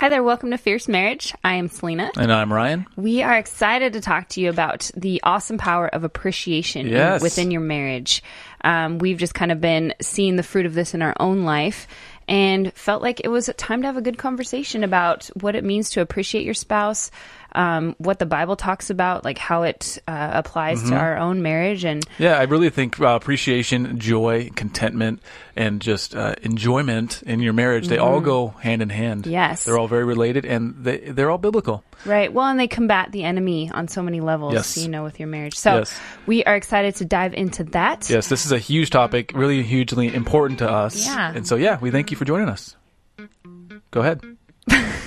Hi there, welcome to Fierce Marriage. I am Selena. And I'm Ryan. We are excited to talk to you about the awesome power of appreciation in- within your marriage. Um, we've just kind of been seeing the fruit of this in our own life and felt like it was time to have a good conversation about what it means to appreciate your spouse, um, what the Bible talks about, like how it uh, applies Mm-hmm. to our own marriage. And Yeah, I really think uh, appreciation, joy, contentment, and just uh, enjoyment in your marriage, they all go hand in hand. Mm-hmm. Yes. They're all very related and they, they're all biblical. Right. Well, and they combat the enemy on so many levels, Yes. you know, with your marriage. So Yes. we are excited to dive into that. Yes, this is a huge topic, really hugely important to us. Yeah. And so, yeah, we thank you for joining us. Go ahead.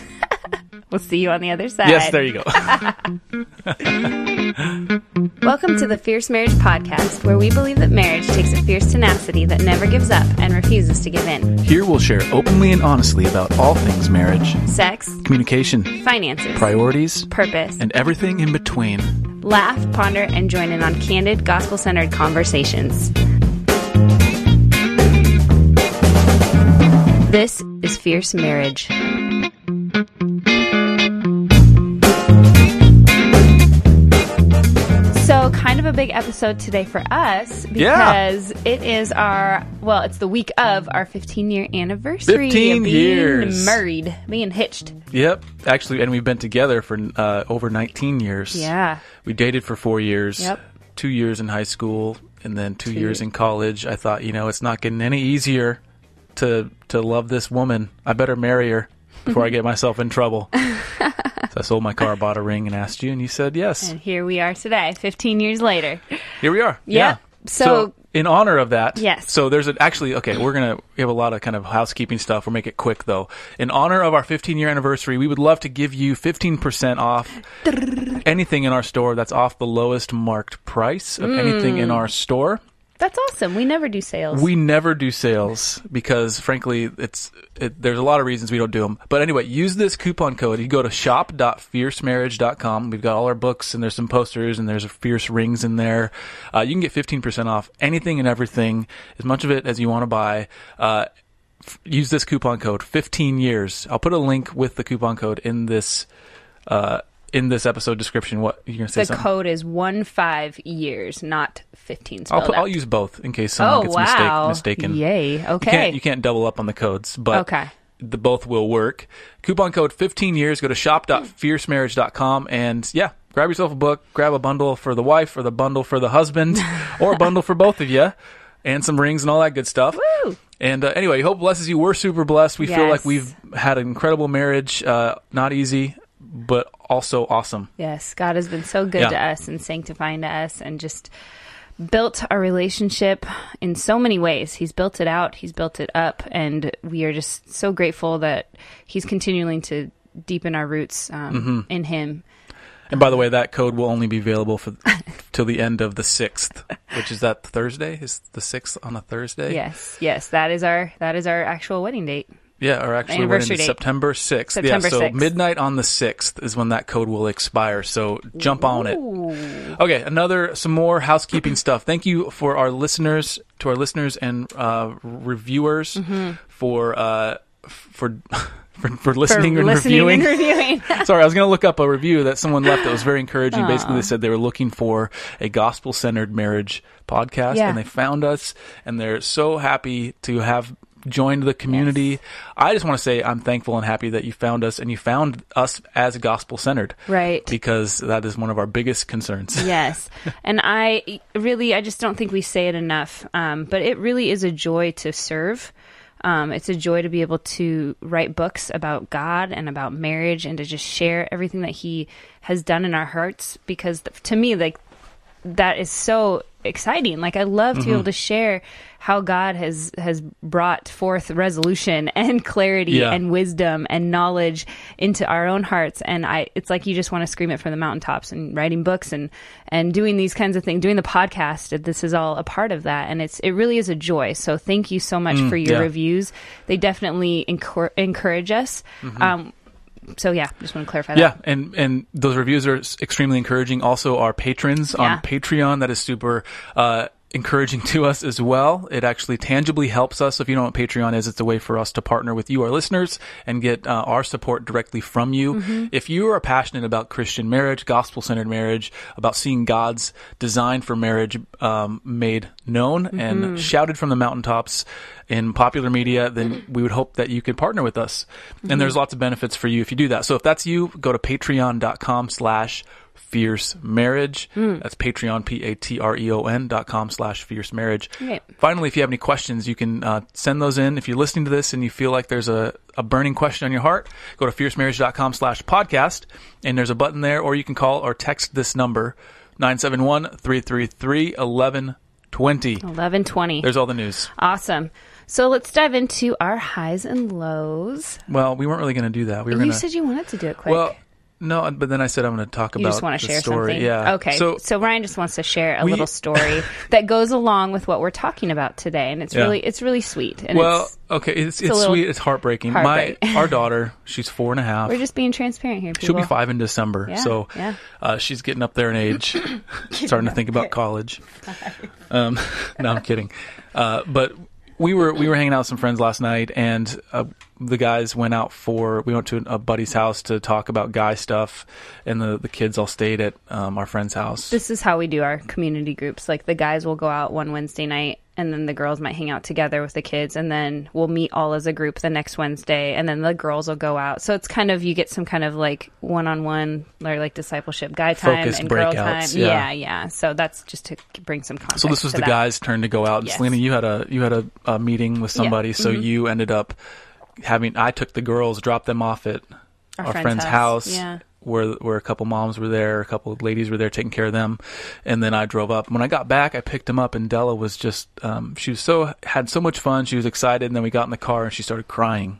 We'll see you on the other side. Yes, there you go. Welcome to the Fierce Marriage Podcast, where we believe that marriage takes a fierce tenacity that never gives up and refuses to give in. Here we'll share openly and honestly about all things marriage, Sex, communication, finances, priorities, purpose. and everything in between. Laugh, ponder, and join in on candid, gospel centered conversations. This is Fierce Marriage. So, kind of a big episode today for us Yeah. because it is our, well, it's the week of our 15 year anniversary 15 of being years. married, being hitched. Yep. Actually, and we've been together for uh, over 19 years. Yeah. We dated for four years. Yep. Two years in high school, and then two, years in college. I thought, you know, it's not getting any easier to to love this woman. I better marry her before I get myself in trouble. So I sold my car, bought a ring, and asked you, and you said yes. And here we are today, 15 years later. Here we are. Yeah. Yeah. So- in honor of that, Yes. So there's a, actually okay. We're gonna we have a lot of kind of housekeeping stuff. We'll make it quick though. In honor of our 15 year anniversary, we would love to give you 15 percent off anything in our store that's off the lowest marked price of anything Mm. in our store. That's awesome. We never do sales. We never do sales because, frankly, it's it, there's a lot of reasons we don't do them. But anyway, use this coupon code. You go to shop.fiercemarriage.com. We've got all our books and there's some posters and there's fierce rings in there. Uh, you can get 15% off anything and everything, as much of it as you want to buy. Uh, f- use this coupon code 15 years. I'll put a link with the coupon code in this uh, in this episode description. What you're gonna say? the something? code is one five years, not 15 I'll put. I'll use both in case someone Oh, gets wow. mistake, mistaken. Yay. You Okay. can't, you can't double up on the codes, but Okay. the both will work. Coupon code 15 years. Go to shop.fiercemarriage.com and yeah, grab yourself a book, grab a bundle for the wife or the bundle for the husband or a bundle for both of you and some rings and all that good stuff. Woo! And uh, anyway, hope blesses you. We're super blessed. We feel like we've had an incredible marriage. Uh, not easy, but also awesome. Yes, God has been so good Yeah. to us and sanctifying to us and just built our relationship in so many ways. He's built it out, he's built it up, and we are just so grateful that he's continuing to deepen our roots um, Mm-hmm. in him. And by the way, that code will only be available for till the end of the sixth, which is that Thursday. Is the sixth on a Thursday? Yes, yes, that is our that is our actual wedding date. Yeah, or actually, we're in date. September sixth. September yeah, so 6th. midnight on the sixth is when that code will expire. So jump on it. Okay, another some more housekeeping stuff. Thank you for our listeners, to our listeners and uh, reviewers Mm-hmm. for uh, for. For, for listening For and listening reviewing. and reviewing. Sorry, I was going to look up a review that someone left that was very encouraging. Basically, they said they were looking for a gospel centered marriage podcast, Yeah. and they found us, and they're so happy to have joined the community. I just want to say I'm thankful and happy that you found us, and you found us as gospel centered, right. because that is one of our biggest concerns. yes and i really i just don't think we say it enough um, but it really is a joy to serve um, it's a joy to be able to write books about god and about marriage and to just share everything that he has done in our hearts because th- to me like that is so exciting. Like I love to be able mm-hmm. to share how God has has brought forth resolution and clarity Yeah. and wisdom and knowledge into our own hearts. And I, it's like you just want to scream it from the mountaintops. And writing books and and doing these kinds of things, doing the podcast. This is all a part of that, and it's it really is a joy. So thank you so much mm, for your yeah. reviews. They definitely encour- encourage us. Mm-hmm. Um, so yeah, just want to clarify that. Yeah, and and those reviews are extremely encouraging. Also, our patrons Yeah. on Patreon that is super uh, encouraging to us as well. It actually tangibly helps us. If you know what Patreon is, it's a way for us to partner with you, our listeners, and get uh, our support directly from you. Mm-hmm. If you are passionate about Christian marriage, gospel centered marriage, about seeing God's design for marriage um, made known Mm-hmm. and shouted from the mountaintops in popular media, then we would hope that you could partner with us. Mm-hmm. And there's lots of benefits for you if you do that. So if that's you, go to patreon.com slash fierce marriage. Hmm. That's Patreon, P-A-T-R-E-O-N dot com slash fierce marriage. Right. Finally, if you have any questions, you can uh, send those in. If you're listening to this and you feel like there's a, a burning question on your heart, go to fiercemarriage.com slash podcast and there's a button there or you can call or text this number 971-333-1120. Eleven twenty. There's all the news. Awesome. So let's dive into our highs and lows. Well, we weren't really going to do that. We were You to said you wanted to do it quick. Well, no, but then I said I'm going to talk you about just want to share story. something. Yeah. Okay. So, So, Ryan just wants to share a We- little story that goes along with what we're talking about today, and it's Yeah. really it's really sweet. And well, it's, okay, it's a it's sweet. It's heartbreaking. heartbreak. My our daughter, she's four and a half. we're just being transparent here. She'll be five in December, Yeah, so yeah. Uh, she's getting up there in age, starting to think about college. Um, no, I'm kidding. Uh, but we were we were hanging out with some friends last night, and uh, the guys went out for we went to a buddy's house to talk about guy stuff, and the the kids all stayed at um, our friend's house. This is how we do our community groups. Like the guys will go out one Wednesday night, and then the girls might hang out together with the kids, and then we'll meet all as a group the next Wednesday, and then the girls will go out. So it's kind of you get some kind of like one on one or like discipleship guy time Focused and girl time. yeah. yeah, yeah. So that's just to bring some context. So this was the that. guys' turn to go out. And Yes. Selena, you had a you had a, a meeting with somebody, so Mm-hmm. you ended up having. I took the girls, dropped them off at our, Our friend's, friend's house, house, yeah. Where where a couple moms were there, a couple of ladies were there taking care of them, and then I drove up. When I got back, I picked them up, and Della was just um, she was so had so much fun. She was excited, and then we got in the car, and she started crying.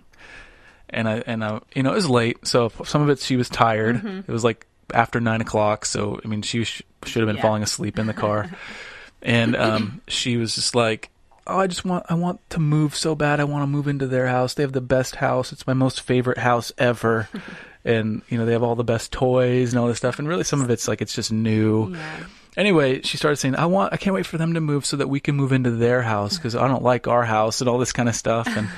And I and I, you know, it was late, so some of it she was tired. Mm-hmm. It was like after nine o'clock, so I mean, she sh- should have been Yeah. falling asleep in the car. and um, she was just like, "Oh, I just want, I want to move so bad. I want to move into their house. They have the best house. It's my most favorite house ever." and you know, they have all the best toys and all this stuff. And really, some of it's like it's just new. Yeah. Anyway, she started saying, "I want, I can't wait for them to move so that we can move into their house because I don't like our house and all this kind of stuff." And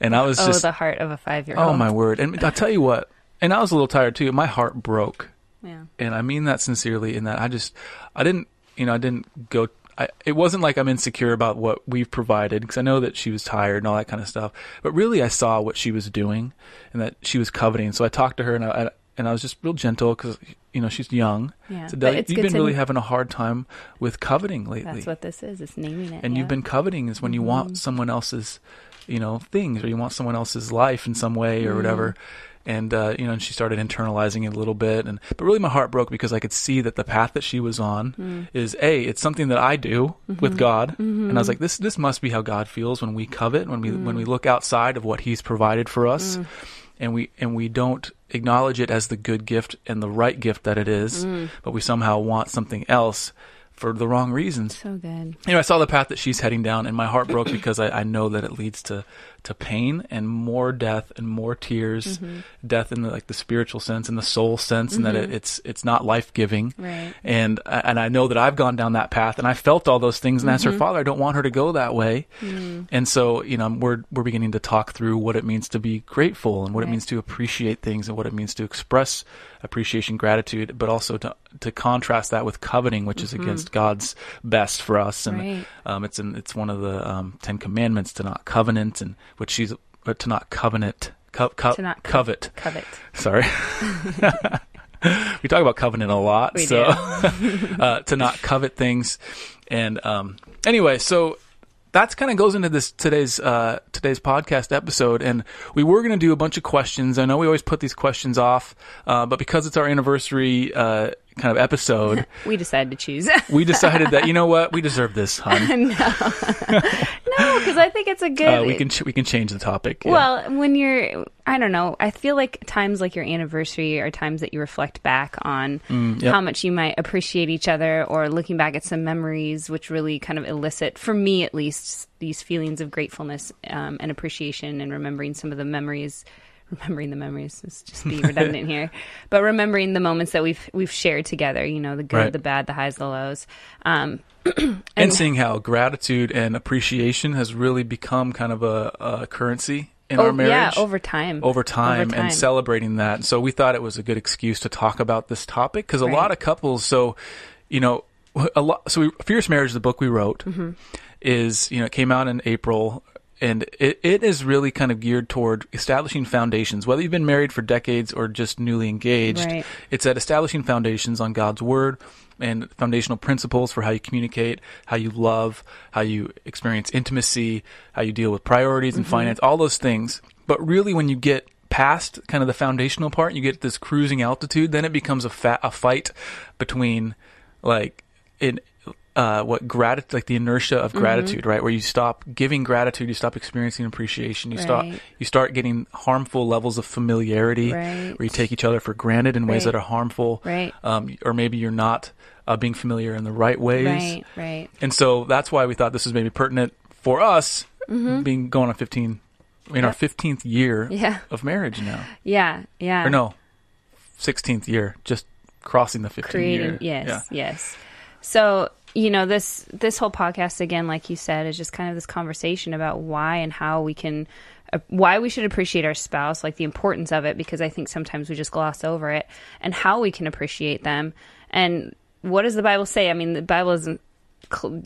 and I was Oh, just, the heart of a five year old. oh my word! And I'll tell you what. And I was a little tired too. My heart broke Yeah. and I mean that sincerely. In that I just, I didn't, you know, I didn't go. I, it wasn't like I'm insecure about what we've provided because I know that she was tired and all that kind of stuff. But really, I saw what she was doing and that she was coveting. So I talked to her and I, I and I was just real gentle because you know she's young. Yeah. So it's you've been really having a hard time with coveting lately That's what this is. It's naming it. and yeah. you've been coveting is when you Mm-hmm. want someone else's you know things or you want someone else's life in some way or whatever Mm-hmm. And uh, you know and she started internalizing it a little bit and but really my heart broke because i could see that the path that she was on Mm. is a it's something that i do Mm-hmm. with god and i was like this this must be how god feels when we covet when we when we Mm. look outside of what he's provided for us and we and we don't acknowledge it as the good gift and the right gift that it is Mm. but we somehow want something else for the wrong reasons so good. you know, I saw the path that she's heading down, and my heart broke because I, I know that it leads to to pain and more death and more tears, Mm-hmm. death in the like the spiritual sense and the soul sense, and that it, it's it's not life giving. Right. And and I know that I've gone down that path, and I felt all those things, and as Mm-hmm. her father, I don't want her to go that way. Mm. And so, you know, we're we're beginning to talk through what it means to be grateful and what it means to appreciate things and what it means to express appreciation, gratitude, but also to to contrast that with coveting, which is against God's best for us. And Mm-hmm. Right. um, it's in, it's one of the um, Ten Commandments to not covenant, and which she's uh, to not covenant, co- co- To not co- covet. Covet. Sorry. we talk about covenant a lot, We so uh, to not covet things. And um, anyway, so that's kind of goes into this today's uh, today's podcast episode, and we were going to do a bunch of questions. I know we always put these questions off, uh, but because it's our anniversary uh, kind of episode, We decided to choose. we decided that you know what we deserve this, hun. no, because I think it's a good. Uh, we can ch- we can change the topic. yeah. Well, when you're, I don't know, I feel like times like your anniversary are times that you reflect back on Mm, yep. how much you might appreciate each other or looking back at some memories, which really kind of elicit, for me at least, these feelings of gratefulness um, and appreciation and remembering some of the memories remembering the memories is just be redundant here, but remembering the moments that we've we've shared together. You know, the good, Right. the bad, the highs, the lows. Um, and, seeing how gratitude and appreciation has really become kind of a, a currency in our oh, marriage yeah, over time. over time, Over time. and celebrating that. So we thought it was a good excuse to talk about this topic because a lot of couples, so you know, a lot. So we, Fierce Marriage, the book we wrote, Mm-hmm. is you know it came out in April. And it, it is really kind of geared toward establishing foundations. Whether you've been married for decades or just newly engaged, Right. it's at establishing foundations on God's word and foundational principles for how you communicate, how you love, how you experience intimacy, how you deal with priorities and mm-hmm. finance, all those things. But really, when you get past kind of the foundational part, you get this cruising altitude, then it becomes a fa- a fight between like in uh, what gratitude, like the inertia of gratitude, right? Where you stop giving gratitude, you stop experiencing appreciation, you stop, you start getting harmful levels of familiarity, Right. where you take each other for granted in ways that are harmful, Right. um, or maybe you're not uh, being familiar in the right ways. right, right. And so that's why we thought this was maybe pertinent for us, being going on 15, in our 15th year Mm-hmm. Yeah, of marriage now. yeah, yeah. Or no, 16th year, just crossing the 15th creating year. yes yes so you know this this whole podcast again like you said is just kind of this conversation about why and how we can uh, why we should appreciate our spouse like the importance of it because i think sometimes we just gloss over it and how we can appreciate them. And what does the bible say? I mean the bible isn't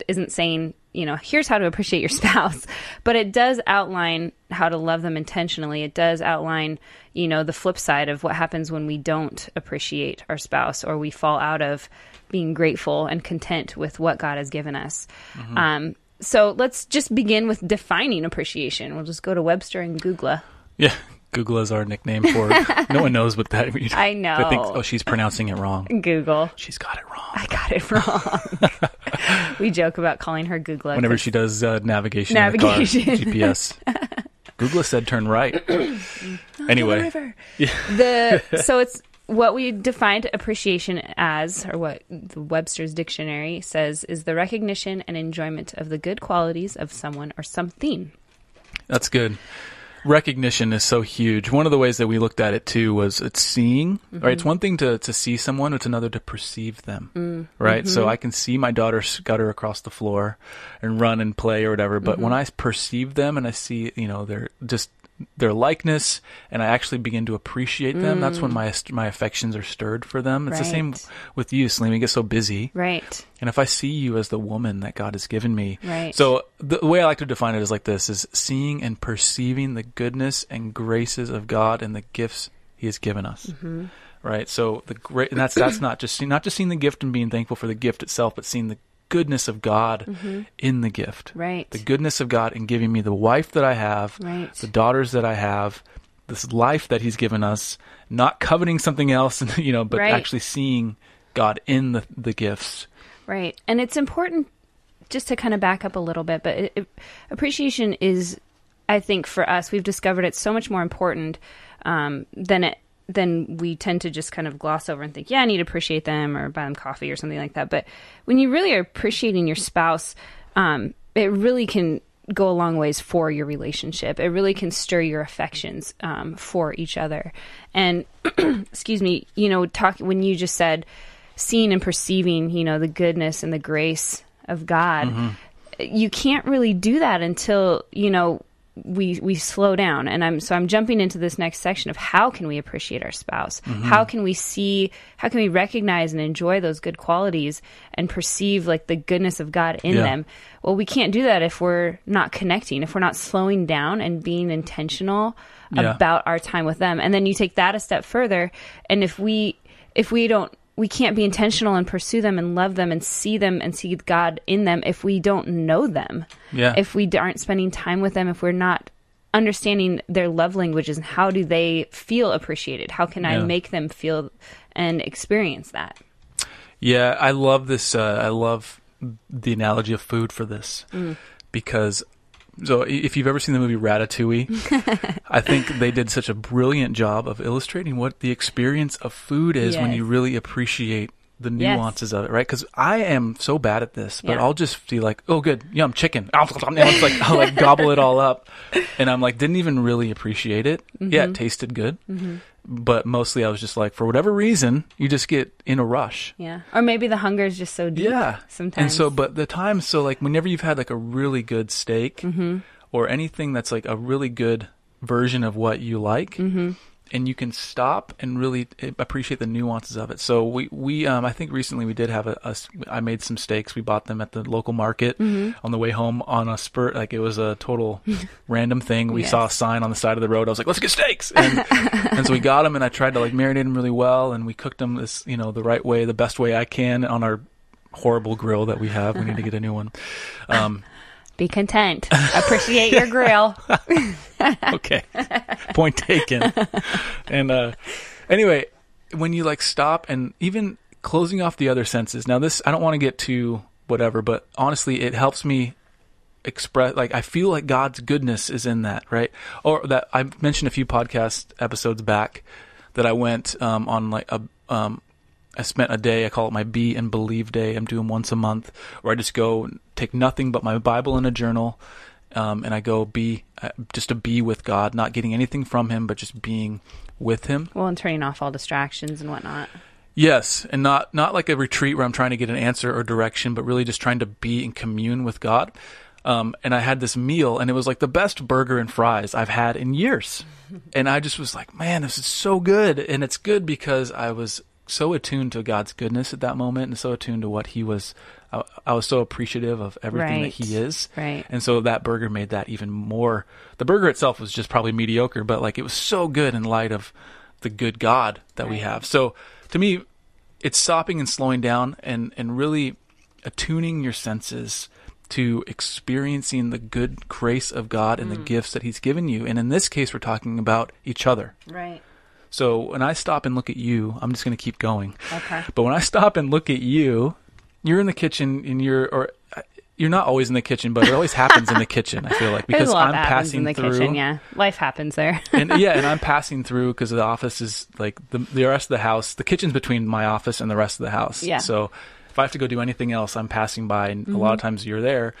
isn't saying you know here's how to appreciate your spouse but it does outline how to love them intentionally. It does outline you know the flip side of what happens when we don't appreciate our spouse or we fall out of being grateful and content with what god has given us um, so let's just begin with defining appreciation we'll just go to webster and google Yeah. Google is our nickname for it. no one knows what that means. I know. They think, oh, she's pronouncing it wrong. google She's got it wrong. i got it wrong we joke about calling her google Whenever she does uh, navigation, the car, Navigation. GPS. Google said turn right. anyway, river. the so it's what we defined appreciation as, or what the Webster's dictionary says, is the recognition and enjoyment of the good qualities of someone or something. That's good. Recognition is so huge. One of the ways that we looked at it too was it's seeing. Right, mm-hmm. it's one thing to to see someone; it's another to perceive them. Mm, right, so mm-hmm. I can see my daughter scutter across the floor and run and play or whatever. But mm-hmm. when I perceive them and I see, you know, they're just their likeness, and I actually begin to appreciate them, that's when my my affections are stirred for them. It's the same with you, Selena. We get so busy. Right. And if I see you as the woman that God has given me, Right. so the way I like to define it is like this: is seeing and perceiving the goodness and graces of God and the gifts He has given us. Mm-hmm. Right. So the great, and that's that's not just not just seeing the gift and being thankful for the gift itself, but seeing the goodness of God in the gift. Mm-hmm. Right. The goodness of God in giving me the wife that I have, Right. the daughters that I have, this life that He's given us, not coveting something else, you know, but Right. actually seeing God in the the gifts. Right. And it's important just to kind of back up a little bit, but it, it, appreciation is, I think, for us, we've discovered it's so much more important um, than it than we tend to just kind of gloss over and think, yeah, I need to appreciate them or buy them coffee or something like that. But when you really are appreciating your spouse, um, it really can go a long ways for your relationship. It really can stir your affections um, for each other. And excuse me, you know, talk when you just said seeing and perceiving, you know, the goodness and the grace of God. You can't really do that until, you know, we we slow down and I'm so I'm jumping into this next section of how can we appreciate our spouse? Mm-hmm. How can we see how can we recognize and enjoy those good qualities and perceive like the goodness of God in Yeah. them? Well, we can't do that if we're not connecting, if we're not slowing down and being intentional Yeah. about our time with them. And then you take that a step further and if we if we don't we can't be intentional and pursue them and love them and see them and see God in them if we don't know them. Yeah. If we aren't spending time with them, if we're not understanding their love languages and how do they feel appreciated? How can I make them feel and experience that? Yeah, I love this. Uh, I love the analogy of food for this Mm. because. So, if you've ever seen the movie Ratatouille, I think they did such a brilliant job of illustrating what the experience of food is when you really appreciate the Yes. nuances of it, right? Because I am so bad at this, but Yeah. I'll just be like, "Oh, good, yum, chicken." It's like I'll like gobble it all up, and I'm like, didn't even really appreciate it. Yeah, Mm-hmm. it tasted good, but mostly I was just like, for whatever reason, you just get in a rush. Yeah. Or maybe the hunger is just so deep. Yeah. Sometimes. And so, but the times, so like whenever you've had like a really good steak Mm-hmm. or anything that's like a really good version of what you like, Mm-hmm. And you can stop and really eh, appreciate the nuances of it. So we, we, um, I think recently we did have a, a I made some steaks. We bought them at the local market Mm-hmm. on the way home on a spurt. Like it was a total random thing. We Yes. saw a sign on the side of the road. I was like, let's get steaks. And, and so we got them and I tried to like marinate them really well. And we cooked them this, you know, the right way, the best way I can on our horrible grill that we have. We need to get a new one. Um, Be content. Appreciate your grill. okay. Point taken. and uh anyway, when you like stop and even closing off the other senses. Now this I don't want to get too whatever, but honestly it helps me express like I feel like God's goodness is in that, right? Or that I mentioned a few podcast episodes back that I went um on like a um I spent a day, I call it my be and believe day. I'm doing once a month where I just go take nothing but my Bible and a journal. Um, and I go be uh, just to be with God, not getting anything from Him, but just being with Him. Well, and turning off all distractions and whatnot. Yes, and not not like a retreat where I'm trying to get an answer or direction, but really just trying to be in commune with God. Um, and I had this meal, and it was like the best burger and fries I've had in years. and I just was like, man, this is so good, and it's good because I was so attuned to God's goodness at that moment, and so attuned to what He was. I, I was so appreciative of everything Right. that He is. Right. And so that burger made that even more. The burger itself was just probably mediocre, but like it was so good in light of the good God that we have. So to me, it's stopping and slowing down and, and really attuning your senses to experiencing the good grace of God and the mm. gifts that He's given you. And in this case, we're talking about each other. Right. So when I stop and look at you, I'm just going to keep going. Okay. But when I stop and look at you, you're in the kitchen and you're, or uh, you're not always in the kitchen, but it always happens in the kitchen. I feel like because I'm passing in the through, kitchen. Yeah. Life happens there. and yeah, and I'm passing through because the office is like the the rest of the house. The kitchen's between my office and the rest of the house. Yeah. So if I have to go do anything else, I'm passing by, and a lot of times you're there.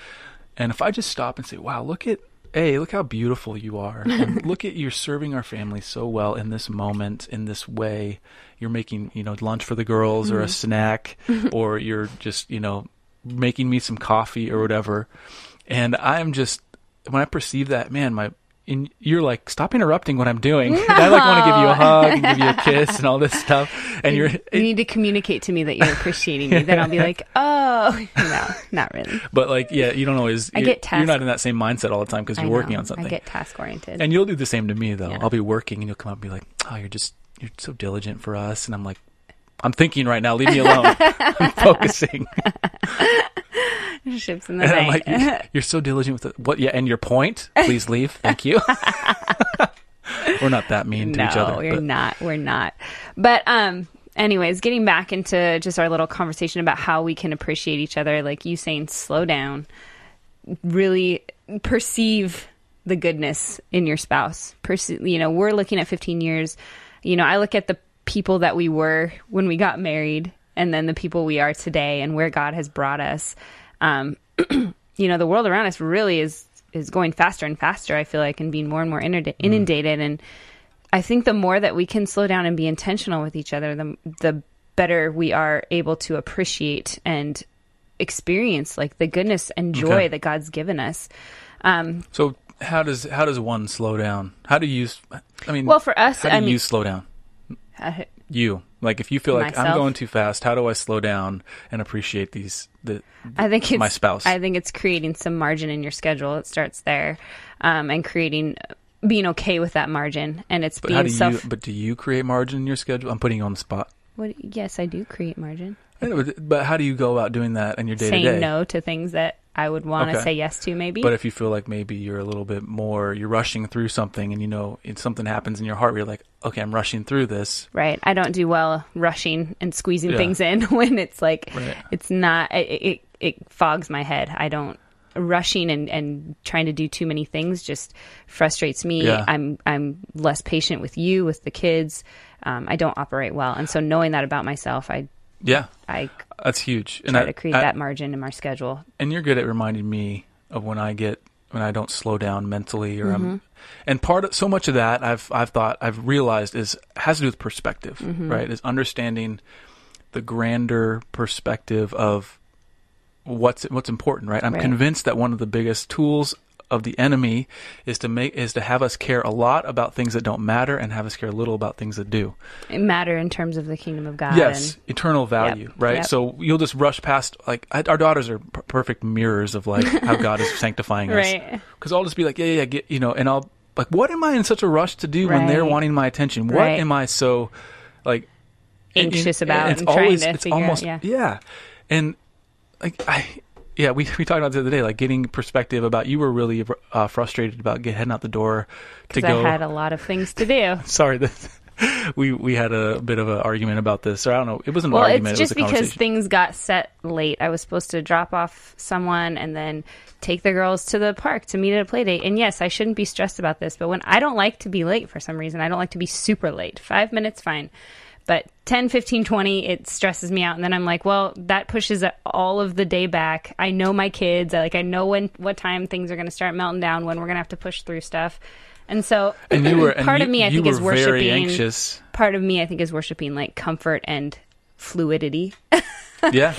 And if I just stop and say, "Wow, look at." Hey, look how beautiful you are. And look at you're serving our family so well in this moment, in this way. You're making, you know, lunch for the girls or a mm-hmm. snack, or you're just, you know, making me some coffee or whatever. And I'm just when I perceive that, man, my in, you're like, stop interrupting what I'm doing. And I like want to give you a hug and give you a kiss and all this stuff. And you're, you need to communicate to me that you're appreciating me. Then I'll be like, oh, no, not really. but like, yeah, you don't always. I you're, get task- You're not in that same mindset all the time because you're working on something. I get task oriented. and you'll do the same to me though. Yeah. I'll be working and you'll come up and be like, oh, you're just you're so diligent for us, and I'm like. I'm thinking right now. Leave me alone. I'm focusing, Ships in the and I'm night. like, "You're so diligent with it. what? Yeah, and your point. Please leave. Thank you." We're not that mean to no, each other. No, you're but- not. We're not. But um, anyways, getting back into just our little conversation about how we can appreciate each other, like you saying, slow down, really perceive the goodness in your spouse. Perce- you know, we're looking at 15 years. You know, I look at the people that we were when we got married, and then the people we are today, and where God has brought us. Um, you know, the world around us really is is going faster and faster. I feel like, and being more and more inunda- inundated. And I think the more that we can slow down and be intentional with each other, the the better we are able to appreciate and experience like the goodness and joy Okay. that God's given us. Um, So how does how does one slow down? How do you? I mean, well, for us, how do I mean, you slow down? You like if you feel like I'm going too fast. How do I slow down and appreciate these? The I think it's my spouse. I think it's creating some margin in your schedule. It starts there, um, and creating being okay with that margin, and it's but how do self. you? But do you create margin in your schedule? I'm putting you on the spot. What, yes, I do create margin. Know, but- how do you go about doing that in your day to Saying no to things that I would want to Okay. say yes to, maybe. But if you feel like maybe you're a little bit more, you're rushing through something, and you know if something happens in your heart, where you're like, okay, I'm rushing through this. right, I don't do well rushing and squeezing Yeah. things in when it's like Right. it's not. It, it it fogs my head. I don't rushing and, and trying to do too many things just frustrates me. Yeah. I'm I'm less patient with you, with the kids. Um, I don't operate well, and so knowing that about myself, I Yeah, I that's huge. try I- to create I- that margin in my schedule. and you're good at reminding me of when I get when I don't slow down mentally or I'm mm-hmm. and part of so much of that I've I've thought I've realized is has to do with perspective, mm-hmm. right? Is understanding the grander perspective of what's what's important, right? I'm Right. convinced that one of the biggest tools of the enemy is to make is to have us care a lot about things that don't matter and have us care little about things that do. It matter in terms of the kingdom of God. yes, and- eternal value, right? Yep. So you'll just rush past like I, our daughters are p- perfect mirrors of like how God is sanctifying us. Right. Because I'll just be like, yeah, yeah, yeah, get, you know, and I'll like, what am I in such a rush to do when they're wanting my attention? What Right. am I so like Anxious and- about It's and trying always, to it's figure almost, yeah. and like I. Yeah, we we talked about it the other day, like getting perspective about you were really uh, frustrated about get, heading out the door to because I had a lot of things to do. sorry, this, we we had a bit of an argument about this, or I don't know. It wasn't an Well, argument. it's it was just a because things got set late. I was supposed to drop off someone and then take the girls to the park to meet at a play date. And yes, I shouldn't be stressed about this, but when I don't like to be late for some reason, I don't like to be super late. Five minutes, fine. But 10, 15, 20, it stresses me out. And then I'm like, well, that pushes all of the day back. I know my kids. I like, I know when, what time things are going to start melting down, when we're going to have to push through stuff. And so and you were part you, of me, I think, is worshiping anxious. part of me i think is worshiping like comfort and fluidity yeah.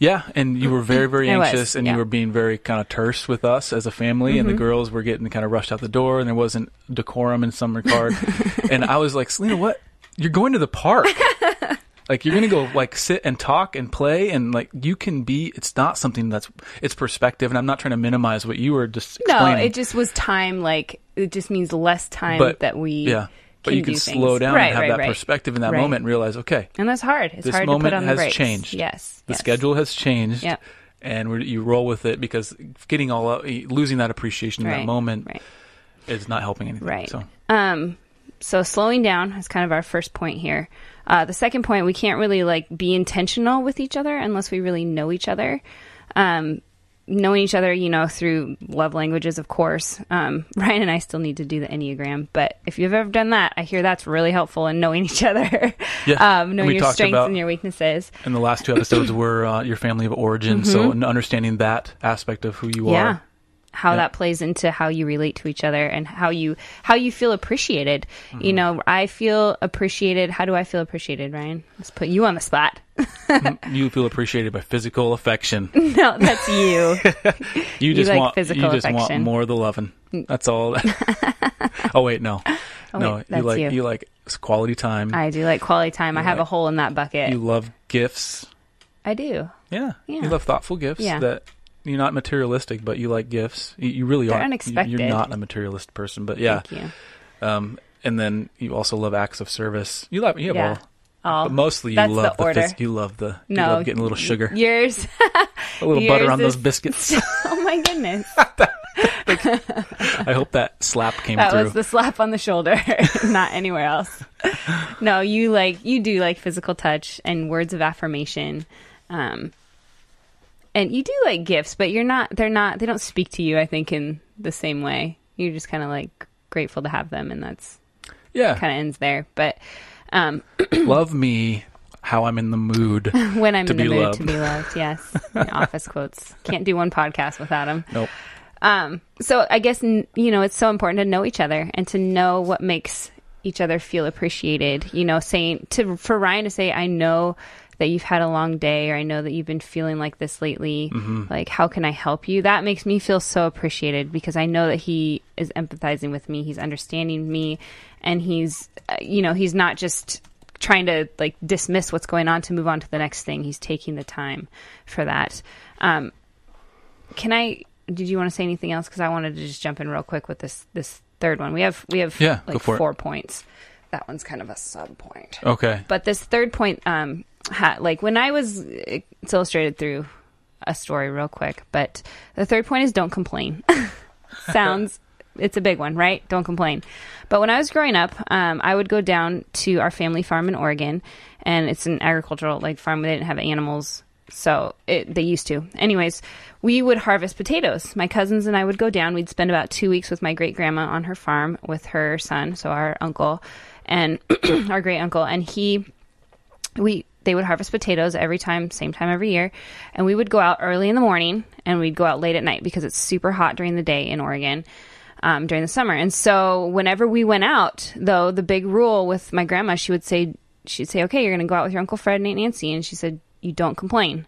Yeah, and you were very, very I was, anxious, and yeah. you were being very kind of terse with us as a family, and the mm-hmm. girls were getting kind of rushed out the door, and there wasn't decorum in some regard. and I was like, Selena, what? You're going to the park. like you're gonna go like sit and talk and play, and like you can be. It's not something that's it's perspective, and I'm not trying to minimize what you were just no it just was time like it just means less time but that we yeah, but you can slow things. down right, and have right, that right. perspective in that moment and realize, okay, and that's hard it's This hard to moment put on has the brakes changed. yes the yes. schedule has changed. Yep. And we're, you roll with it because getting all out, losing that appreciation in that moment is not helping anything. Right. So Um, so slowing down is kind of our first point here. Uh, the second point, we can't really like be intentional with each other unless we really know each other. Um, knowing each other, you know, through love languages, of course. Um, Ryan and I still need to do the Enneagram, but if you've ever done that, I hear that's really helpful in knowing each other. Yeah. um, knowing your strengths and your weaknesses. and the last two episodes were uh, your family of origin. So understanding that aspect of who you Mm-hmm. Yeah. are. How Yeah. that plays into how you relate to each other and how you how you feel appreciated. You Mm-hmm. know, I feel appreciated. How do I feel appreciated, Ryan? Let's put you on the spot. You feel appreciated by physical affection. no, that's you. You just like want physical you just want affection. more of the loving. That's all. oh wait, no, Oh, no. wait, you like you. like quality time. I do like quality time. I have a hole in that bucket. you love gifts. I do. Yeah. Yeah. You love thoughtful gifts Yeah. that you're not materialistic, but you like gifts. You, you really They're are. You- unexpected. You're not a materialist person, but yeah. Thank you. Um, and then you also love acts of service. You love, you have Yeah. all, All but mostly you that's love the the, you love the, you No, love getting a little sugar, yours. a little butter on those is- biscuits. oh my goodness, I hope that slap came that through. was the slap on the shoulder, not anywhere else. No, you like you do like physical touch and words of affirmation. Um, and you do like gifts, but you're not. They're not. They don't speak to you. I think in the same way. You're just kind of like grateful to have them, and that's yeah. kind of ends there. But um, love me how I'm in the mood. when I'm To in the mood loved. to be loved, yes. Office quotes. Can't do one podcast without them. Nope. Um, so I guess you know it's so important to know each other and to know what makes each other feel appreciated. You know, saying to for Ryan to say, "I know that you've had a long day," or "I know that you've been feeling like this lately." Like, how can I help you? That makes me feel so appreciated because I know that he is empathizing with me. He's understanding me, and he's, uh, you know, he's not just trying to like dismiss what's going on to move on to the next thing. He's taking the time for that. Um, can I? Did you want to say anything else? Because I wanted to just jump in real quick with this this third one. We have we have Yeah, like for it. four points. That one's kind of a sub point. Okay. But this third point, um, ha- like when I was, it's illustrated through a story real quick. But the third point is don't complain. Sounds, it's a big one, right? Don't complain. But when I was growing up, um, I would go down to our family farm in Oregon, and it's an agricultural like farm. They didn't have animals, so it, they used to. Anyways, we would harvest potatoes. My cousins and I would go down. We'd spend about two weeks with my great grandma on her farm with her son, so our uncle, and our great uncle, and he we they would harvest potatoes every time, same time every year, and we would go out early in the morning and we'd go out late at night because it's super hot during the day in Oregon. Um, during the summer, and so whenever we went out, though, the big rule with my grandma, she would say, she'd say, "Okay, you're going to go out with your uncle Fred and Aunt Nancy," and she said, "You don't complain,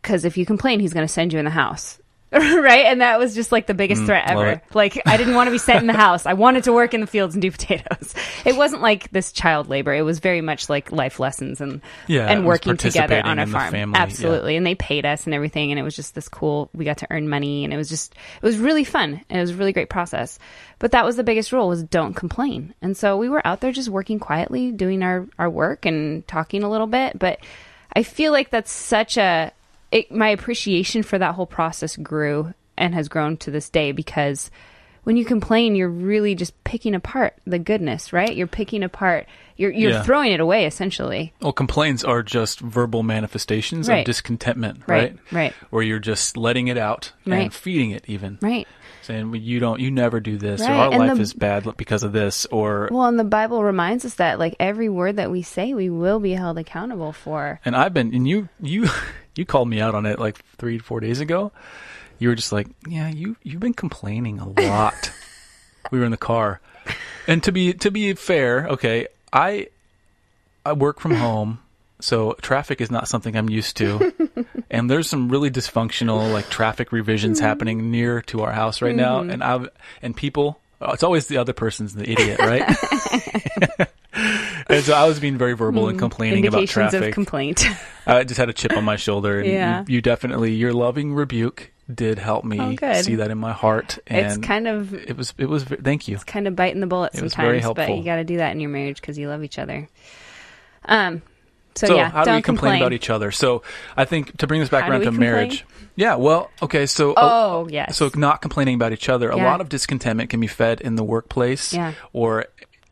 because if you complain, he's going to send you in the house." right? And that was just like the biggest threat ever. Like I didn't want to be sent in the house. I wanted to work in the fields and do potatoes. It wasn't like this child labor. It was very much like life lessons and Yeah, and working together on a farm. family, yeah. Absolutely. And they paid us and everything and it was just this cool we got to earn money and it was just it was really fun. And it was a really great process. But that was the biggest rule was don't complain. And so we were out there just working quietly, doing our, our work and talking a little bit. But I feel like that's such a it, my appreciation for that whole process grew and has grown to this day because when you complain, you're really just picking apart the goodness, right? You're picking apart, you're you're Yeah. throwing it away essentially. Well, complaints are just verbal manifestations Right. of discontentment, Right, right? right. Where you're just letting it out Right. and feeding it, even Right. Saying well, you don't, you never do this, Right, or our and life the- is bad because of this, or Well, and the Bible reminds us that like every word that we say, we will be held accountable for. and I've been, and you, you, you called me out on it like three, four days ago. You were just like, yeah, you, you've been complaining a lot. we were in the car, and to be, to be fair, okay, I, I work from home. So traffic is not something I'm used to. and there's some really dysfunctional like traffic revisions mm-hmm. happening near to our house right now mm-hmm. and I've and people oh, it's always the other person's the idiot, right? and so I was being very verbal and mm-hmm. complaining about traffic. of complaint. I just had a chip on my shoulder and Yeah. you, you definitely your loving rebuke did help me Oh, see that in my heart and it's kind of it was it was thank you. It's kind of biting the bullet It sometimes, but you got to do that in your marriage because you love each other. Um. So, So yeah, how do we complain, about each other? So I think to bring this back How around to complain? marriage. Yeah, well, okay, so Oh, yes. So not complaining about each other. A lot of discontentment can be fed in the workplace Yeah. or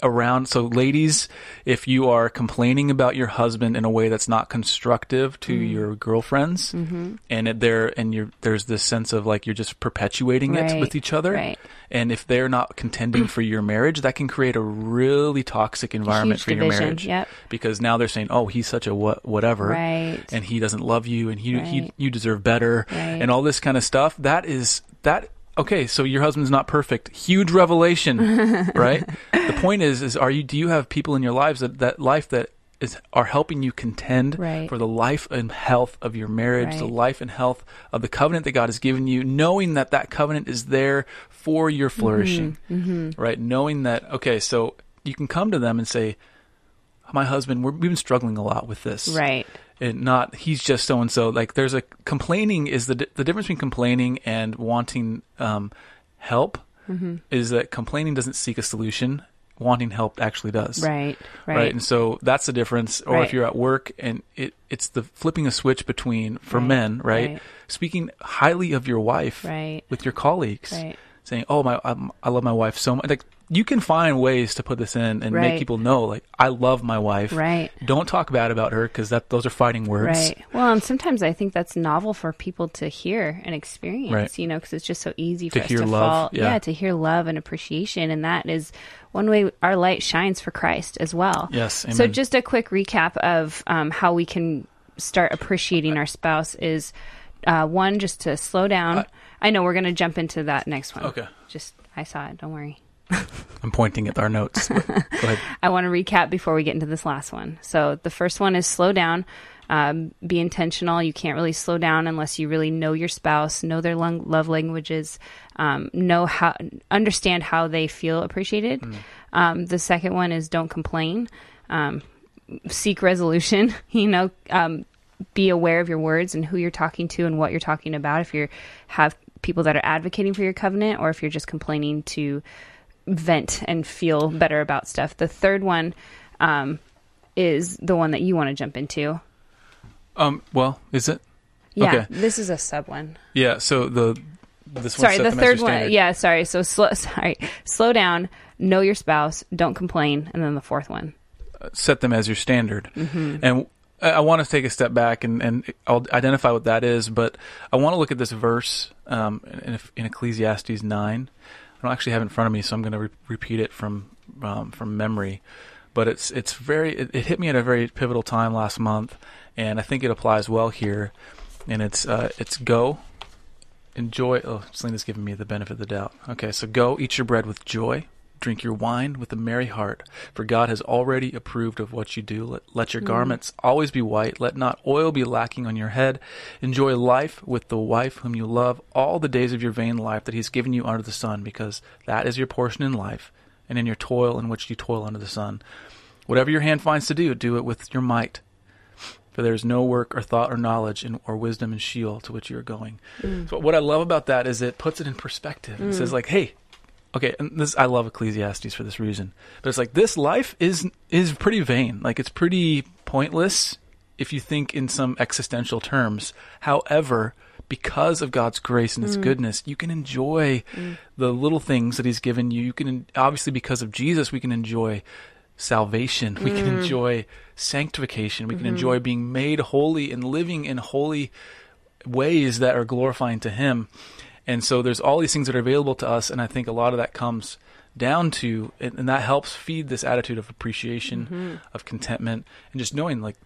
around so ladies, if you are complaining about your husband in a way that's not constructive to Mm. your girlfriends Mm-hmm. and it there and you're there's this sense of like you're just perpetuating it with each other. right. And if they're not contending for your marriage, that can create a really toxic environment Huge for your division, marriage. yep. Because now they're saying, "Oh, he's such a what whatever." Right. and he doesn't love you and he, he you deserve better Right. and all this kind of stuff that is that okay so your husband's not perfect huge revelation right the point is is are you do you have people in your lives that that life that is are helping you contend Right. for the life and health of your marriage the life and health of the covenant that God has given you knowing that that covenant is there for your Mm-hmm. flourishing right knowing that okay so you can come to them and say my husband we're, we've been struggling a lot with this Right. And not he's just so and so. Like there's a complaining is the the difference between complaining and wanting um, help Mm-hmm. is that complaining doesn't seek a solution. Wanting help actually does. Right. Right. Right. And so that's the difference. Or Right. if you're at work and it, it's the flipping a switch between for Right. men, right? Speaking highly of your wife Right. with your colleagues, Right. saying, "Oh my, I'm, I love my wife so much." Like you can find ways to put this in and make people know, like I love my wife. Right. Don't talk bad about her because that those are fighting words. Right. Well, and sometimes I think that's novel for people to hear and experience, Right. you know, because it's just so easy for To us hear to love, fall. yeah. to hear love and appreciation. And that is one way our light shines for Christ as well. Yes, So, just a quick recap of um, how we can start appreciating our spouse is uh, one, just to slow down. I know we're going to jump into that next one. Okay. Just, I saw it. Don't worry. I'm pointing at our notes. Go ahead. I want to recap before we get into this last one. So the first one is slow down. Um, be intentional. You can't really slow down unless you really know your spouse, know their lung- love languages, um, know how, understand how they feel appreciated. Um, the second one is don't complain. Um, seek resolution. You know, um, be aware of your words and who you're talking to and what you're talking about. If you have people that are advocating for your covenant, or if you're just complaining to vent and feel better about stuff. The third one um, is the one that you want to jump into. Um. Well, is it? Yeah, Okay. this is a sub one. Yeah. So the this Sorry, the set them as third one. standard. Yeah, sorry. So slow. Sorry, slow down. Know your spouse. Don't complain. And then the fourth one. Set them as your standard. Mm-hmm. And I, I want to take a step back and and I'll identify what that is. But I want to look at this verse um, in, in Ecclesiastes nine. I don't actually have in front of me, so I'm going to re- repeat it from um, from memory. but it's it's very it, it hit me at a very pivotal time last month, and I think it applies well here. And it's uh, it's go, enjoy. Oh, Selena's giving me the benefit of the doubt. Okay, so go eat your bread with joy, drink your wine with a merry heart, for God has already approved of what you do. Let, let your hmm. garments always be white. Let not oil be lacking on your head. Enjoy life with the wife whom you love all the days of your vain life that He's given you under the sun, because that is your portion in life, and in your toil in which you toil under the sun. Whatever your hand finds to do, do it with your might. For there is no work or thought or knowledge in, or wisdom in Sheol to which you are going. Hmm. So what I love about that is it puts it in perspective. It says hmm. like, hey, okay, and this I love Ecclesiastes for this reason. But it's like this life is is pretty vain. Like it's pretty pointless if you think in some existential terms. However, because of God's grace and His mm. goodness, you can enjoy mm. the little things that He's given you. You can obviously because of Jesus, we can enjoy salvation. We can mm. enjoy sanctification. We can mm-hmm. enjoy being made holy and living in holy ways that are glorifying to Him. And so there's all these things that are available to us, and I think a lot of that comes down to, and, and that helps feed this attitude of appreciation, mm-hmm. of contentment, and just knowing, like,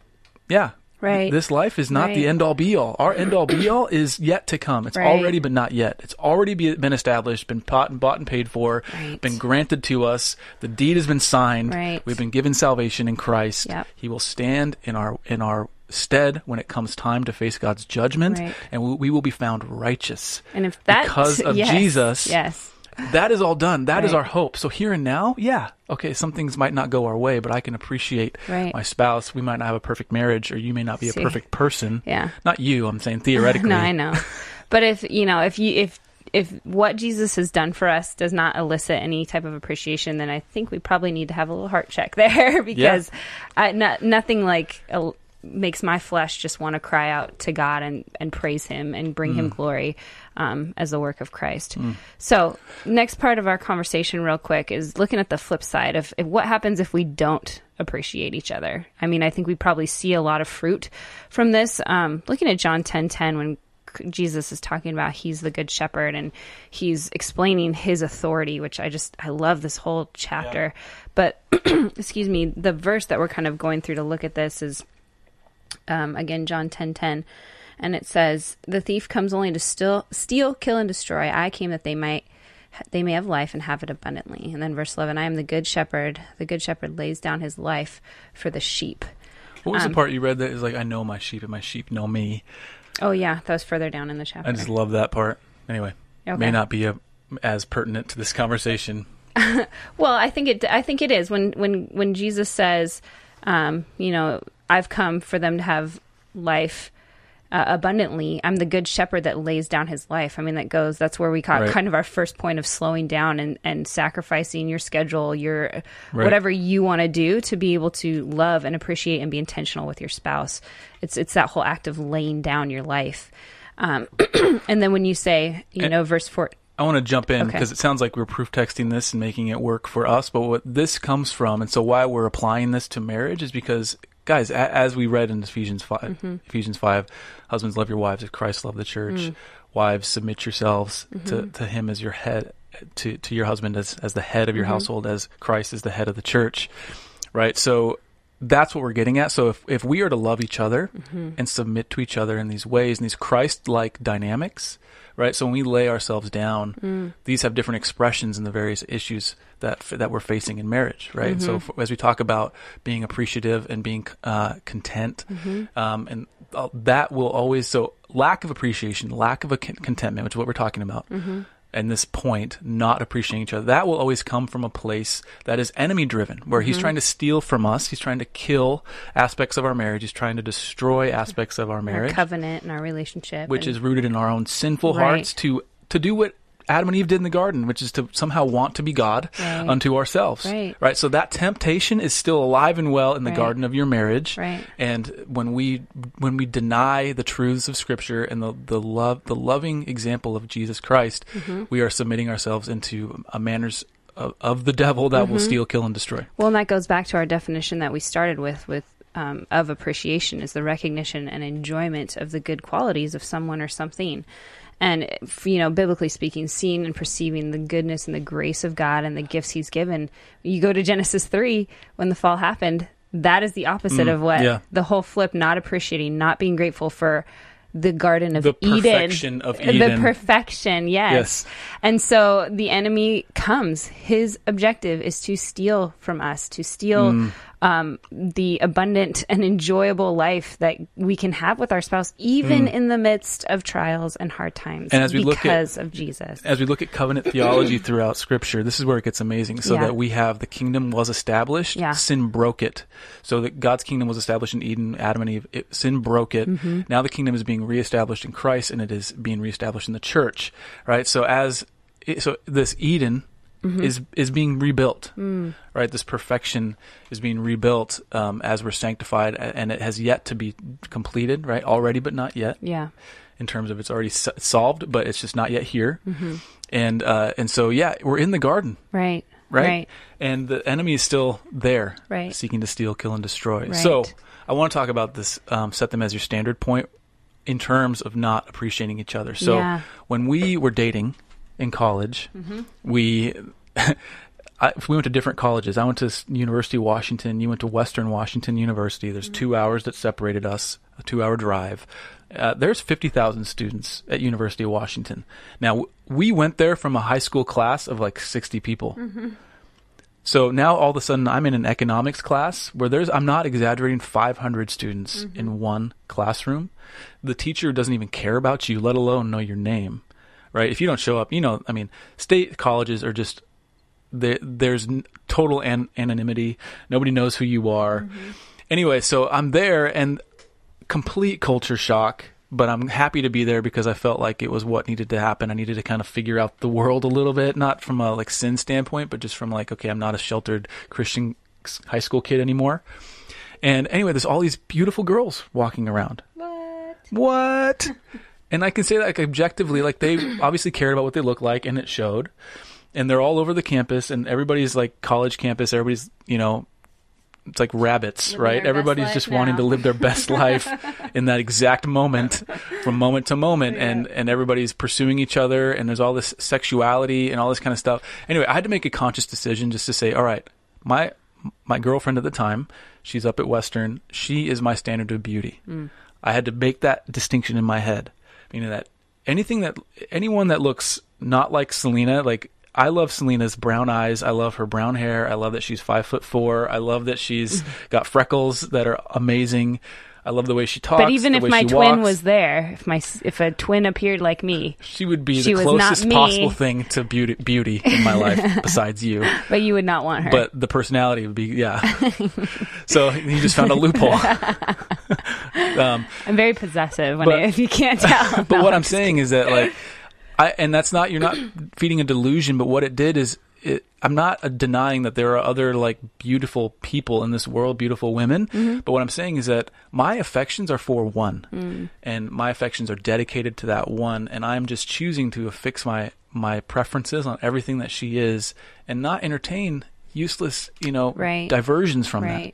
yeah, Right. this life is not the end all be all. Our end all be all is yet to come. It's Right. already, but not yet. It's already be, been established, been bought and bought and paid for, Right. been granted to us. The deed has been signed. Right. We've been given salvation in Christ. Yep. He will stand in our in our stead when it comes time to face God's judgment, Right. and we, we will be found righteous. And if that because of yes, Jesus, yes, that is all done. That is Right. our hope. So here and now, yeah, okay, some things might not go our way, but I can appreciate Right. my spouse. We might not have a perfect marriage, or you may not be See. a perfect person. yeah. Not you. I'm saying theoretically. No, I know. But if you know, if you if if what Jesus has done for us does not elicit any type of appreciation, then I think we probably need to have a little heart check there because I, no, nothing like uh, makes my flesh just want to cry out to God and and praise Him and bring Him glory um, as the work of Christ. So next part of our conversation, real quick, is looking at the flip side of, what happens if we don't appreciate each other. I mean, I think we probably see a lot of fruit from this. Um, looking at John ten ten when Jesus is talking about he's the good shepherd and he's explaining his authority, which I just I love this whole chapter. But excuse me, the verse that we're kind of going through to look at this is um, again John ten ten, and it says, "The thief comes only to steal, steal, kill, and destroy. I came that they might." They may have life and have it abundantly. And then verse 11, I am the good shepherd. The good shepherd lays down his life for the sheep. What was Um, the part you read that is like, I know my sheep and my sheep know me? Oh, yeah, that was further down in the chapter. I just love that part. Anyway, Okay. may not be a, as pertinent to this conversation. Well, I think it. I think it is when when when Jesus says, um, you know, I've come for them to have life uh, abundantly. I'm the good shepherd that lays down his life. I mean, that goes. That's where we got Right. kind of our first point of slowing down and and sacrificing your schedule, your Right. whatever you want to do to be able to love and appreciate and be intentional with your spouse. It's it's that whole act of laying down your life. Um, and then when you say, you And- know, verse four. I want to jump in Okay. because it sounds like we're proof texting this and making it work for us. But what this comes from, and so why we're applying this to marriage is because, guys, a- as we read in Ephesians 5 Mm-hmm. Ephesians five, husbands love your wives as Christ loved the church. Mm. Wives submit yourselves to, Mm-hmm. to Him as your head, to to your husband as as the head of Mm-hmm. your household, as Christ is the head of the church. Right. So that's what we're getting at. So if, if we are to love each other Mm-hmm. and submit to each other in these ways, in these Christ like dynamics, right? So when we lay ourselves down, Mm. these have different expressions in the various issues that that we're facing in marriage, right? Mm-hmm. So as we talk about being appreciative and being uh, content, Mm-hmm. um, and that will always so lack of appreciation, lack of a con- contentment, which is what we're talking about. Mm-hmm. And this point, not appreciating each other, that will always come from a place that is enemy driven, where Mm-hmm. he's trying to steal from us. He's trying to kill aspects of our marriage. He's trying to destroy aspects of our Our marriage covenant and our relationship, which and- is rooted in our own sinful Right. hearts to to do what Adam and Eve did in the garden, which is to somehow want to be God Right. unto ourselves. Right. So that temptation is still alive and well in the Right. garden of your marriage. Right. And when we when we deny the truths of Scripture and the the love the loving example of Jesus Christ, Mm-hmm. we are submitting ourselves into a manners of, of the devil that Mm-hmm. will steal, kill, and destroy. Well, and that goes back to our definition that we started with, with um, of appreciation is the recognition and enjoyment of the good qualities of someone or something. And you know biblically speaking seeing and perceiving the goodness and the grace of god and the gifts he's given you go to genesis 3 when the fall happened that is the opposite of what yeah. the whole flip not appreciating not being grateful for the garden of The eden perfection of the perfection yes. Yes. and so the enemy comes his objective is to steal from us to steal Mm. Um, the abundant and enjoyable life that we can have with our spouse even in the midst of trials and hard times Mm. And as we look at- because of jesus as we look at covenant theology throughout scripture this is where it gets amazing so Yeah. that we have the kingdom was established Yeah. sin broke it so that god's kingdom was established in eden adam and eve it, sin broke it Mm-hmm. now the kingdom is being reestablished in christ and it is being reestablished in the church right so as so this eden Mm-hmm. is is being rebuilt Mm. right this perfection is being rebuilt um, as we're sanctified and it has yet to be completed right already but not yet yeah in terms of it's already s- solved, but it's just not yet here. Mm-hmm. And uh, and so yeah, we're in the garden, right right? right And the enemy is still there, Right. seeking to steal, kill, and destroy. Right. So I want to talk about this. Um, set them as your standard point in terms of not appreciating each other. So Yeah. when we were dating in college, Mm-hmm. we. I, we went to different colleges. I went to University of Washington. You went to Western Washington University. There's two hours that separated us, a two-hour drive. Uh, there's 50,000 students at University of Washington. Now w- we went there from a high school class of like 60 people. So now all of a sudden I'm in an economics class where there's I'm not exaggerating 500 students in one classroom. The teacher doesn't even care about you, let alone know your name. Right? If you don't show up, you know, I mean, state colleges are just there, there's total an- anonymity. Nobody knows who you are. Mm-hmm. Anyway, so I'm there and complete culture shock, but I'm happy to be there because I felt like it was what needed to happen. I needed to kind of figure out the world a little bit, not from a like sin standpoint, but just from like, okay, I'm not a sheltered Christian high school kid anymore. And anyway, there's all these beautiful girls walking around. what What? and I can say that like objectively, like they obviously cared about what they look like, and it showed. And they're all over the campus, and everybody's like college campus. Everybody's, you know, it's like rabbits, Living right? Everybody's just wanting now. to live their best life in that exact moment, from moment to moment, and and everybody's pursuing each other, and there's all this sexuality and all this kind of stuff. Anyway, I had to make a conscious decision just to say, all right, my my girlfriend at the time, she's up at Western. She is my standard of beauty. I had to make that distinction in my head, meaning that anything that anyone that looks not like Selena, like I love Selena's brown eyes. I love her brown hair. I love that she's five foot four. I love that she's got freckles that are amazing. I love the way she talks. but even if my twin walks. was there if my if a twin appeared like me she would be she the closest possible thing to beauty, beauty in my life besides you. but you would not want her But the personality would be, yeah. so you just found a loophole. um, i'm very possessive when But- I, if you can't tell but what I'm saying is that like I and that's not you're not feeding a delusion, but what it did is it, I'm not denying that there are other like beautiful people in this world, beautiful women. Mm-hmm. But what I'm saying is that my affections are for one, Mm. and my affections are dedicated to that one, and I'm just choosing to affix my my preferences on everything that she is, and not entertain useless, you know, Right. diversions from that.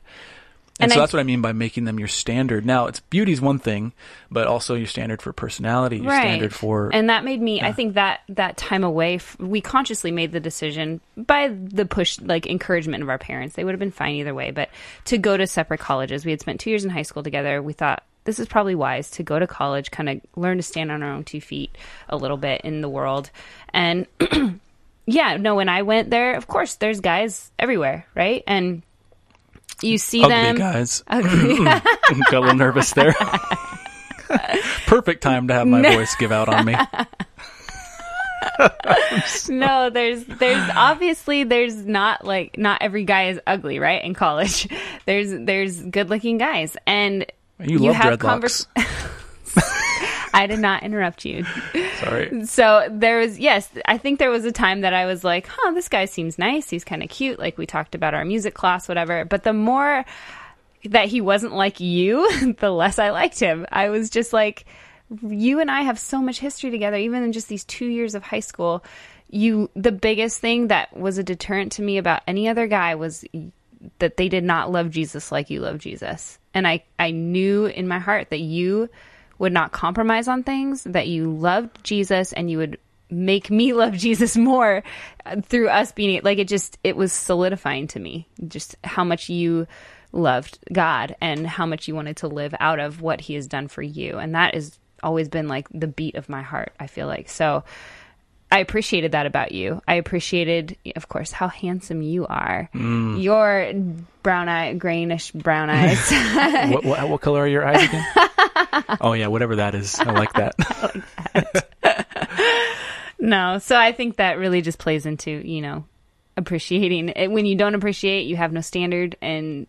Right And, And so I- that's what I mean by making them your standard. Now, it's beauty's one thing, but also your standard for personality, your standard for and that made me i think that that time away f- we consciously made the decision by the push like encouragement of our parents. They would have been fine either way but to go to separate colleges. We had spent two years in high school together. We thought this is probably wise to go to college kind of learn to stand on our own two feet a little bit in the world. And yeah no when i went there of course there's guys everywhere right? And you see ugly them guys. ugly Got a little nervous there. Perfect time to have my voice give out on me. no there's there's obviously there's not like not every guy is ugly right in college there's there's good looking guys and You, love have dreadlocks. i did not interrupt you. Sorry. so there was yes i think there was a time that i was like huh this guy seems nice. He's kind of cute. Like we talked about our music class whatever. But the more that he wasn't like you the less i liked him. I was just like you and i have so much history together even in just these two years of high school. You the biggest thing that was a deterrent to me about any other guy was that they did not love jesus like you love jesus. And i i knew in my heart that you would not compromise on things, that you loved Jesus and you would make me love Jesus more uh, through us being like it just it was solidifying to me just how much you loved God and how much you wanted to live out of what he has done for you and that has always been like the beat of my heart I feel like so I appreciated that about you. I appreciated, of course, how handsome you are. Mm. Your brown eye, grayish brown eyes. what, what, what color are your eyes again? oh yeah, whatever that is. I like that. no, so I think that really just plays into you know appreciating it. When you don't appreciate, you have no standard, and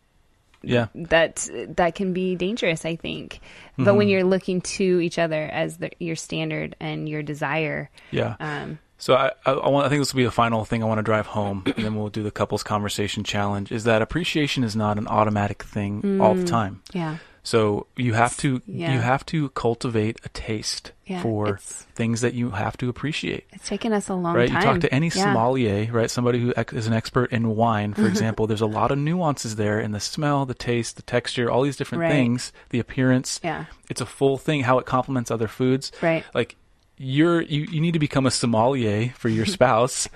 yeah, that that can be dangerous. I think, but Mm-hmm. when you're looking to each other as the, your standard and your desire, yeah. um, So I, I, I want. I think this will be the final thing I want to drive home, and then we'll do the couples conversation challenge. Is that appreciation is not an automatic thing all the time. yeah, So you have to Yeah. you have to cultivate a taste Yeah, for things that you have to appreciate. it's taken us a long Right? time. You talk to any Yeah. sommelier, right? Somebody who is an expert in wine, for example. There's a lot of nuances there in the smell, the taste, the texture, all these different Right. things, the appearance. Yeah, It's a full thing. How it complements other foods. right. Like you're you, you need to become a sommelier for your spouse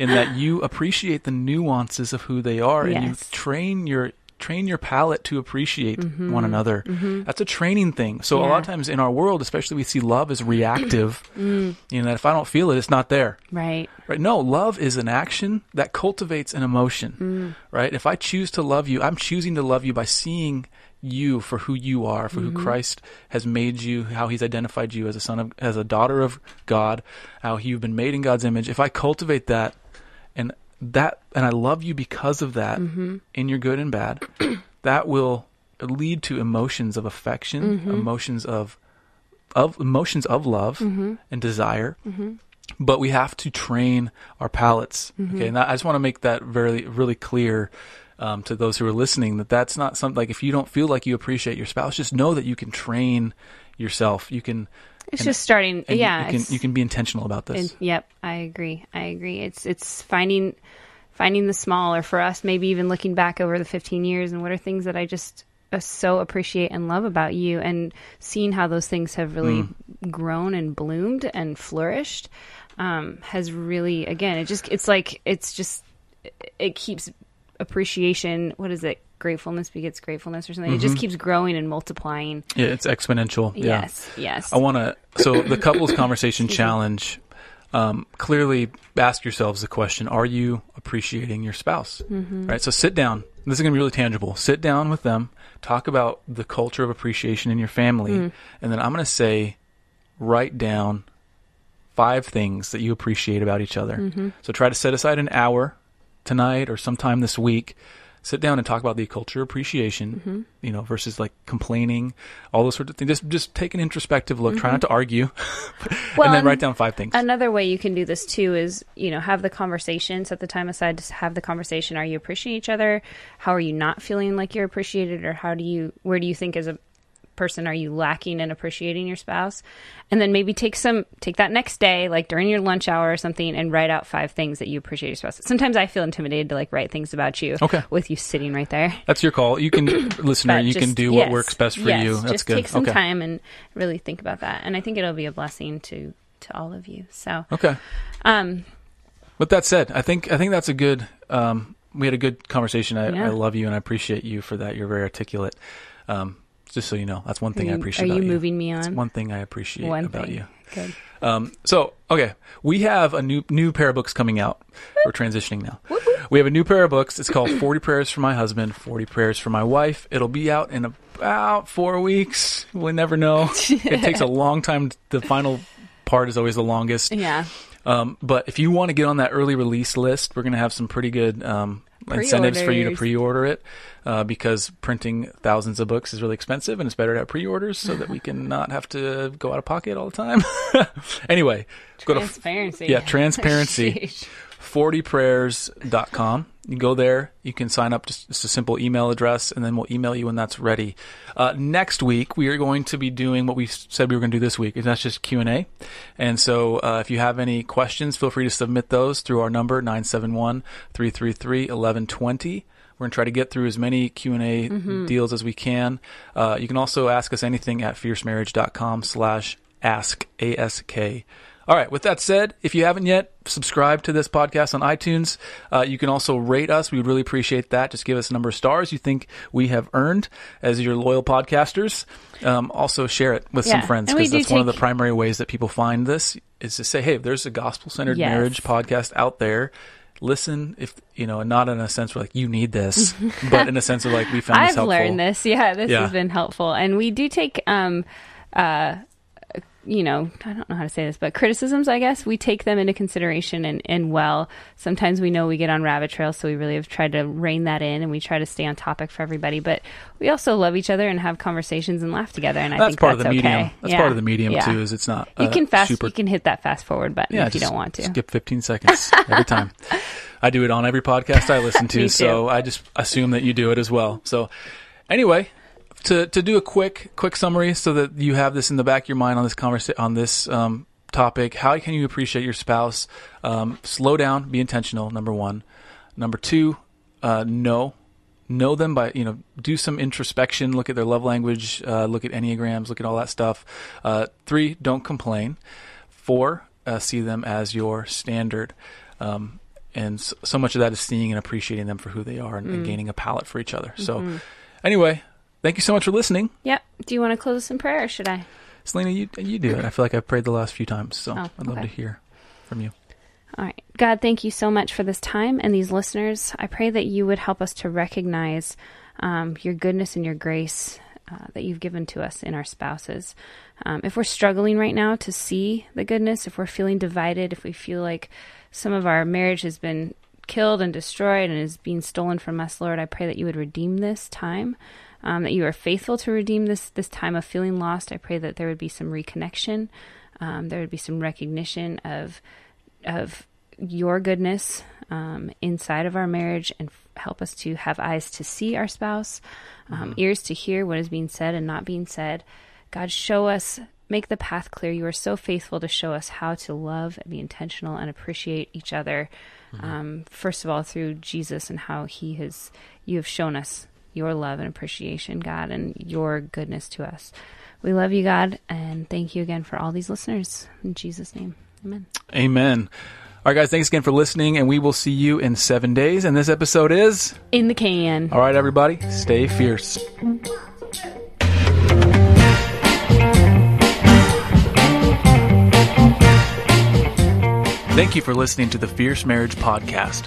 in that you appreciate the nuances of who they are and you train your train your palate to appreciate one another that's a training thing so a lot Mm-hmm. Of times in our world especially we see love as reactive Mm. you know that if i don't feel it it's not there Right. right no love is an action that cultivates an emotion Mm. right if i choose to love you i'm choosing to love you by seeing you for who you are for Mm-hmm. who christ has made you how he's identified you as a son of as a daughter of god how you've been made in god's image if i cultivate that that and i love you because of that Mm-hmm. in your good and bad that will lead to emotions of affection Mm-hmm. emotions of of emotions of love Mm-hmm. and desire but we have to train our palates. Mm-hmm. Okay, and I just want to make that very, really clear um, to those who are listening that that's not something like if you don't feel like you appreciate your spouse, just know that you can train yourself. You can. It's and- just starting. and you- yeah. you, can you can be intentional about this. Yep, I agree. I agree. It's it's finding finding the small, or for us, maybe even looking back over the 15 years and what are things that I just uh, so appreciate and love about you, and seeing how those things have really Mm. grown and bloomed and flourished um, has really, again, it just it's like it's just it keeps appreciation. What is it? Gratefulness begets gratefulness, or something. It Mm-hmm. just keeps growing and multiplying. yeah, it's exponential. Yeah. Yes, yes. I want to. So the couples conversation challenge. Um, clearly, ask yourselves the question: Are you appreciating your spouse? Mm-hmm. Right. So sit down. This is going to be really tangible. Sit down with them. Talk about the culture of appreciation in your family, Mm. and then I'm going to say, write down five things that you appreciate about each other. Mm-hmm. So try to set aside an hour tonight or sometime this week. Sit down and talk about the culture appreciation, Mm-hmm. you know, versus like complaining, all those sorts of things. Just just take an introspective look. Try not to argue, Mm-hmm. Well, and then write down five things. Another way you can do this too is, you know, have the conversation, set the time aside to have the conversation. Are you appreciating each other? How are you not feeling like you're appreciated? Or how do you, where do you think as a person are you lacking in appreciating your spouse? And then maybe take some, take that next day, like during your lunch hour or something, and write out five things that you appreciate your spouse. Sometimes I feel intimidated to like write things about you Okay. with you sitting right there. That's your call. You can, listener, But you can do what yes, works best for yes, you. That's just good. take some okay. time and really think about that. And I think it'll be a blessing to, to all of you. So, Okay. um, With that said, I think I think that's a good. Um, we had a good conversation. I, Yeah. I love you and I appreciate you for that. You're very articulate. Um, just so you know, that's one thing are I appreciate. are about you moving me That's on? one thing I appreciate One about thing. you. Good. Um, so okay, we have a new new pair of books coming out. We're transitioning now. We have a new pair of books. It's called Forty Prayers for My Husband, Forty Prayers for My Wife. It'll be out in about four weeks. We'll never know. it takes a long time. The final part is always the longest. Yeah. Um, but if you want to get on that early release list, we're going to have some pretty good um, incentives for you to pre-order it uh, because printing thousands of books is really expensive, and it's better to have pre-orders so that we can not have to go out of pocket all the time. anyway, go to Transparency. yeah, transparency. Sheesh. 40prayers.com. You go there, you can sign up, just, just a simple email address, and then we'll email you when that's ready. Uh, next week, we are going to be doing what we said we were going to do this week, and that's just Q&A. And so uh, if you have any questions, feel free to submit those through our number, 971-333-1120. We're going to try to get through as many Q&A Mm-hmm. deals as we can. Uh, you can also ask us anything at fiercemarriage.com slash ask, A-S-K. All right. With that said, if you haven't yet, subscribe to this podcast on iTunes. Uh, you can also rate us. We would really appreciate that. Just give us a number of stars you think we have earned as your loyal podcasters. Um, also share it with Yeah. some friends because that's one of the primary ways that people find this is to say, hey, there's a gospel centered Yes. marriage podcast out there. Listen, if you know, not in a sense where like you need this, but in a sense of like we found this I've helpful. learned this. Yeah, this Yeah. has been helpful, and we do take, um, uh, you know, I don't know how to say this, but criticisms. I guess we take them into consideration, and, and well, sometimes we know we get on rabbit trails, so we really have tried to rein that in, and we try to stay on topic for everybody. But we also love each other and have conversations and laugh together, and I That's think part that's of the medium. okay. That's Yeah. part of the medium Yeah. too. Is it's not You can fast. super You can hit that fast forward button Yeah, if you don't want to. Skip 15 seconds every time. I do it on every podcast I listen to, so. I just assume that you do it as well. So, anyway, to to do a quick quick summary so that you have this in the back of your mind on this conversa- on this um, topic, how can you appreciate your spouse? Um, slow down, be intentional. Number one. Number two, uh, know know them by you know do some introspection look at their love language uh, look at enneagrams look at all that stuff uh, three don't complain four uh, see them as your standard um, and so, so much of that is seeing and appreciating them for who they are and, and gaining a palate for each other so anyway thank you so much for listening Yep. Do you want to close us in prayer, or should I? selena you, you do it i feel like i've prayed the last few times so Oh, i'd love okay. to hear from you All right. God, thank you so much for this time and these listeners. I pray that you would help us to recognize um, your goodness and your grace uh, that you've given to us in our spouses. Um, if we're struggling right now to see the goodness, if we're feeling divided, if we feel like some of our marriage has been killed and destroyed and is being stolen from us, Lord, I pray that you would redeem this time. Um, that you are faithful to redeem this this time of feeling lost. I pray that there would be some reconnection. Um, there would be some recognition of of your goodness um, inside of our marriage and f- help us to have eyes to see our spouse, um, ears to hear what is being said and not being said. God, show us, make the path clear. You are so faithful to show us how to love and be intentional and appreciate each other. Um, first of all, through Jesus and how He has, you have shown us your love and appreciation, God, and your goodness to us. We love you, God, and thank you again for all these listeners. In Jesus' name, amen. amen all right guys thanks again for listening and we will see you in seven days and this episode is In the can. all right everybody stay fierce Thank you for listening to the Fierce Marriage Podcast.